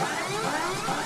Oh, my God.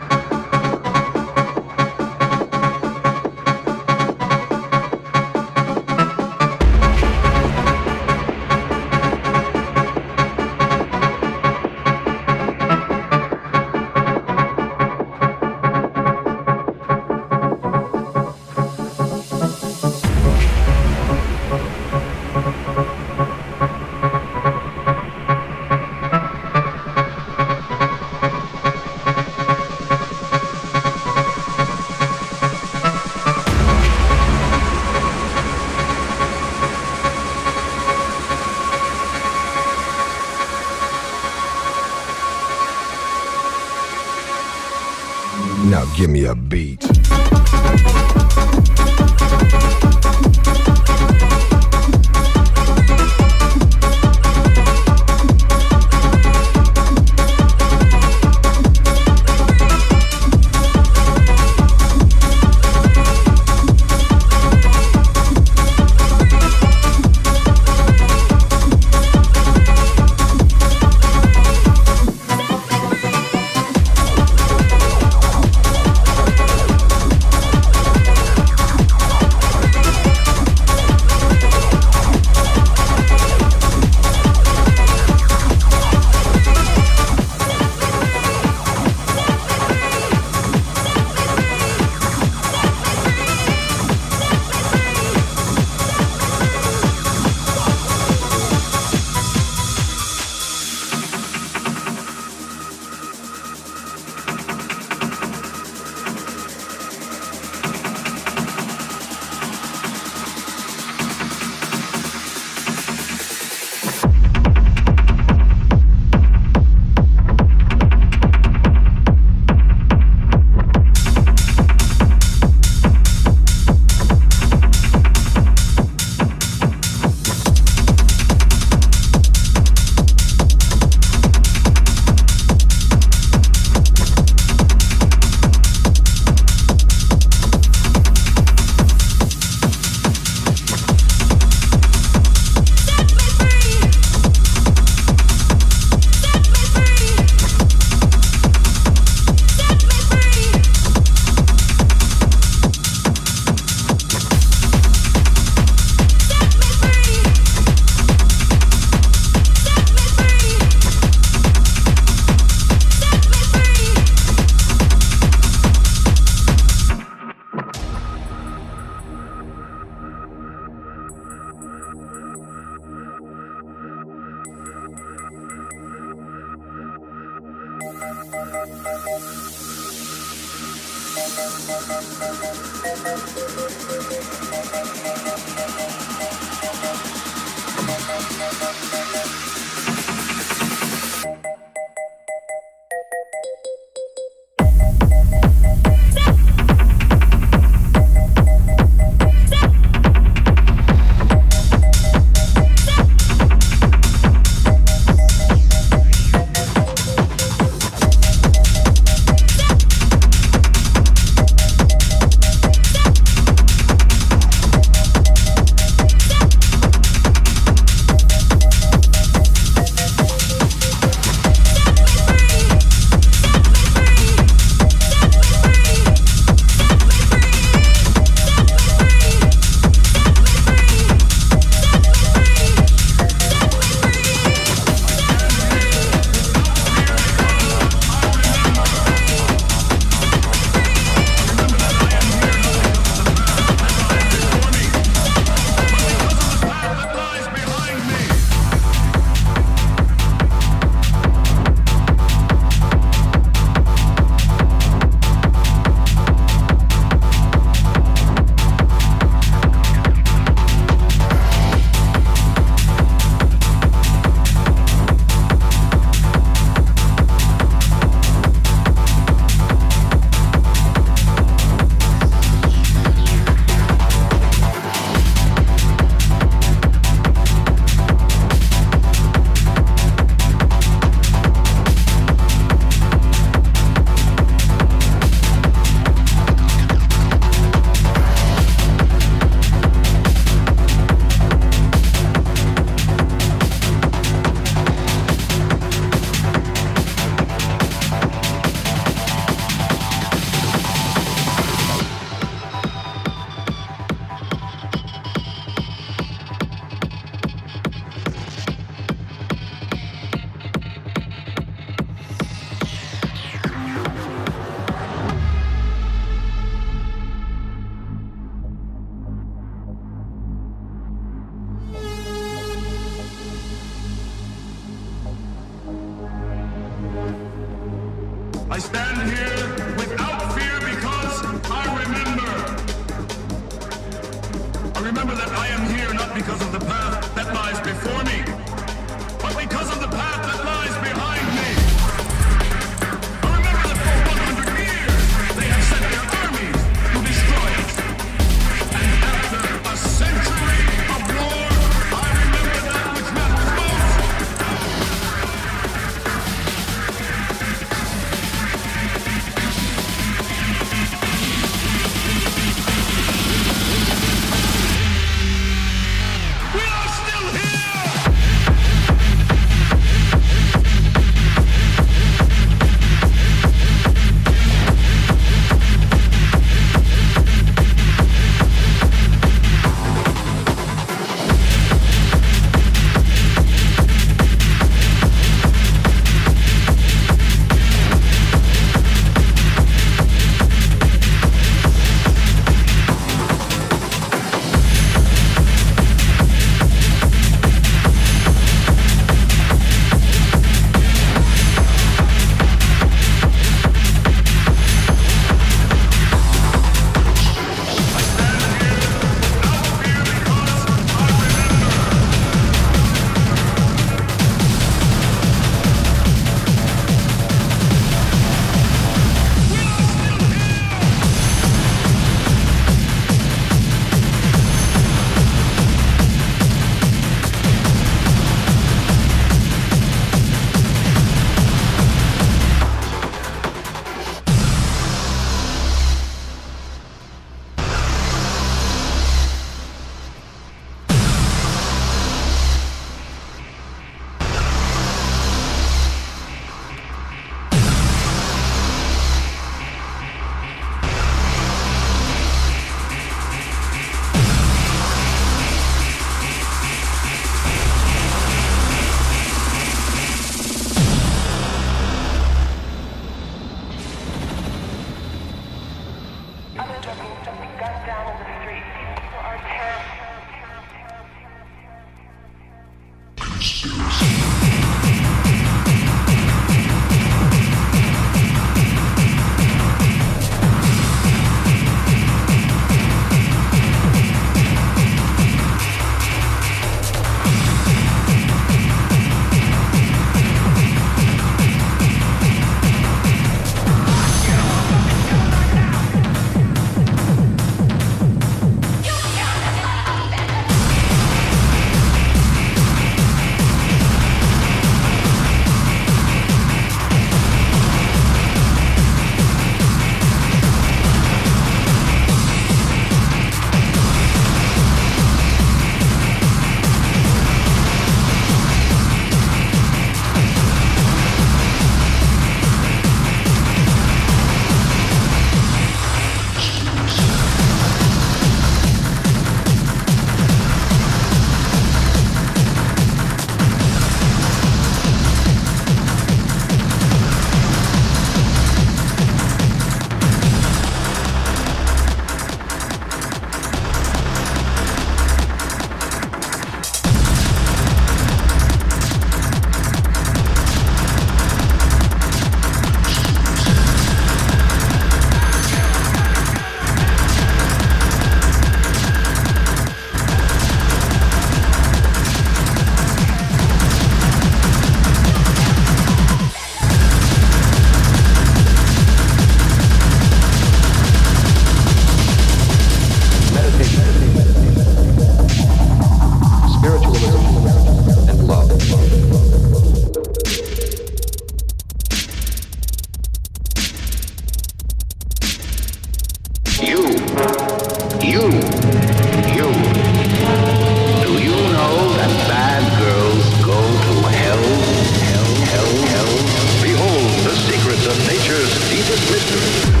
Thank you.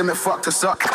System, it fucked us up.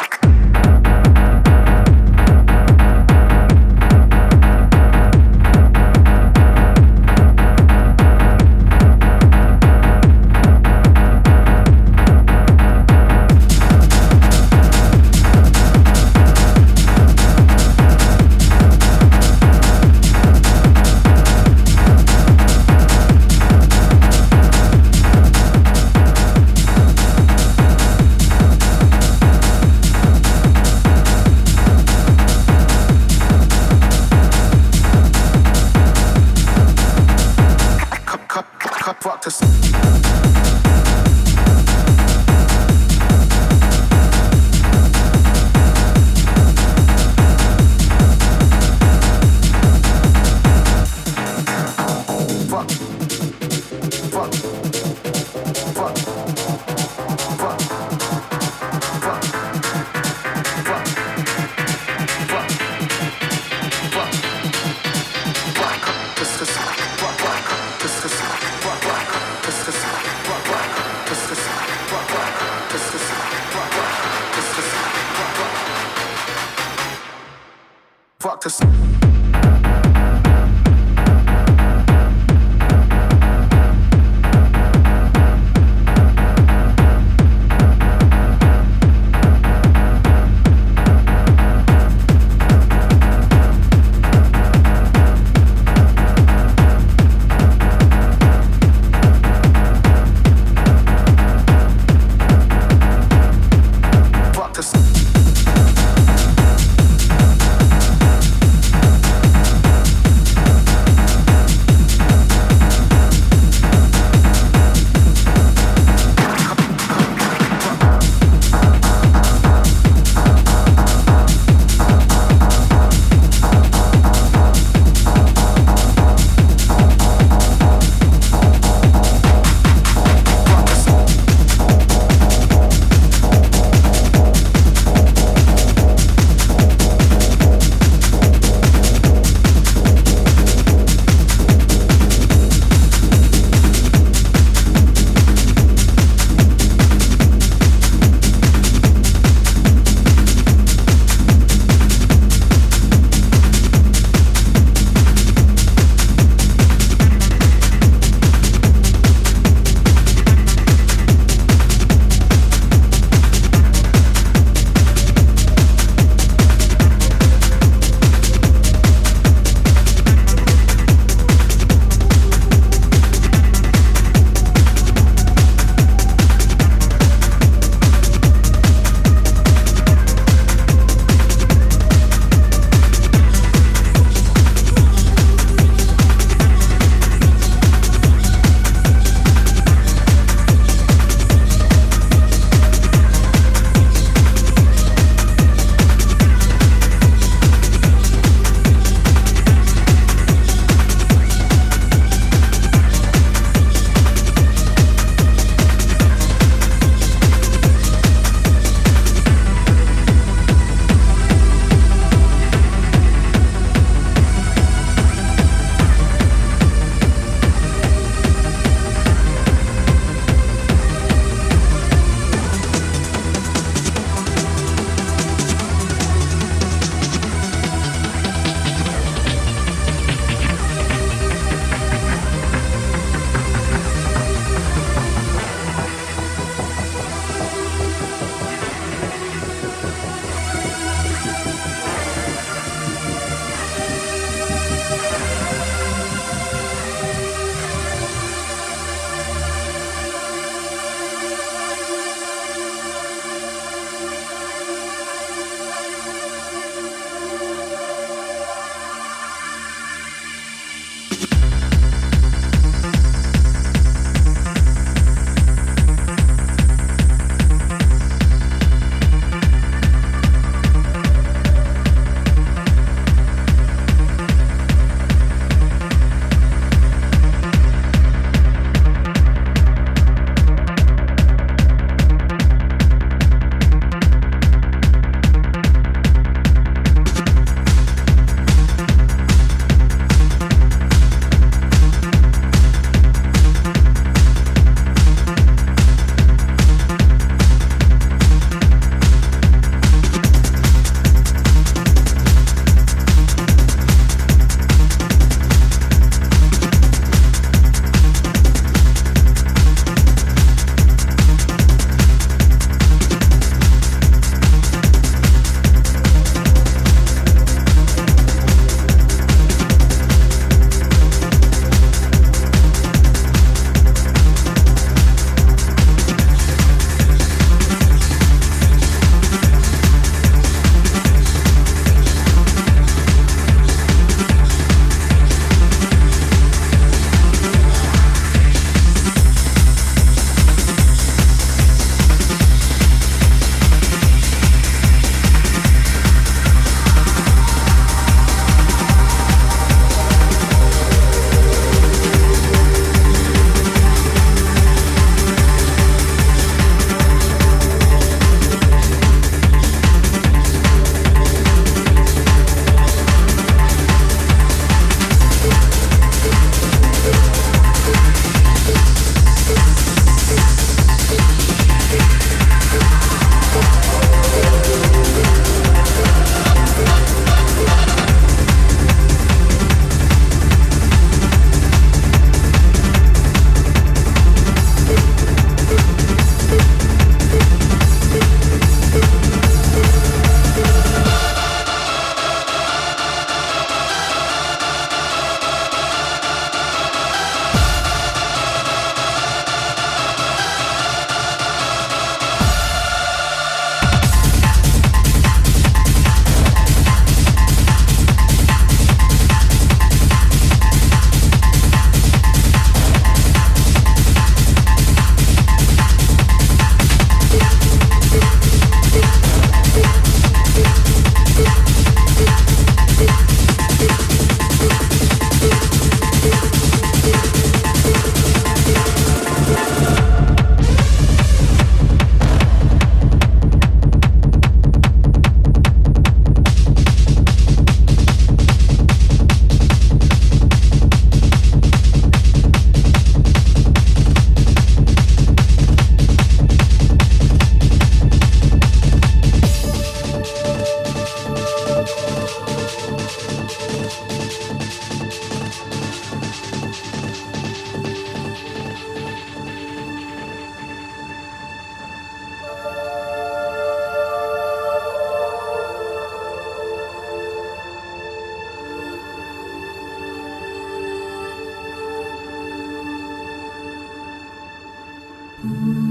Mm-hmm.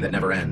that never ends.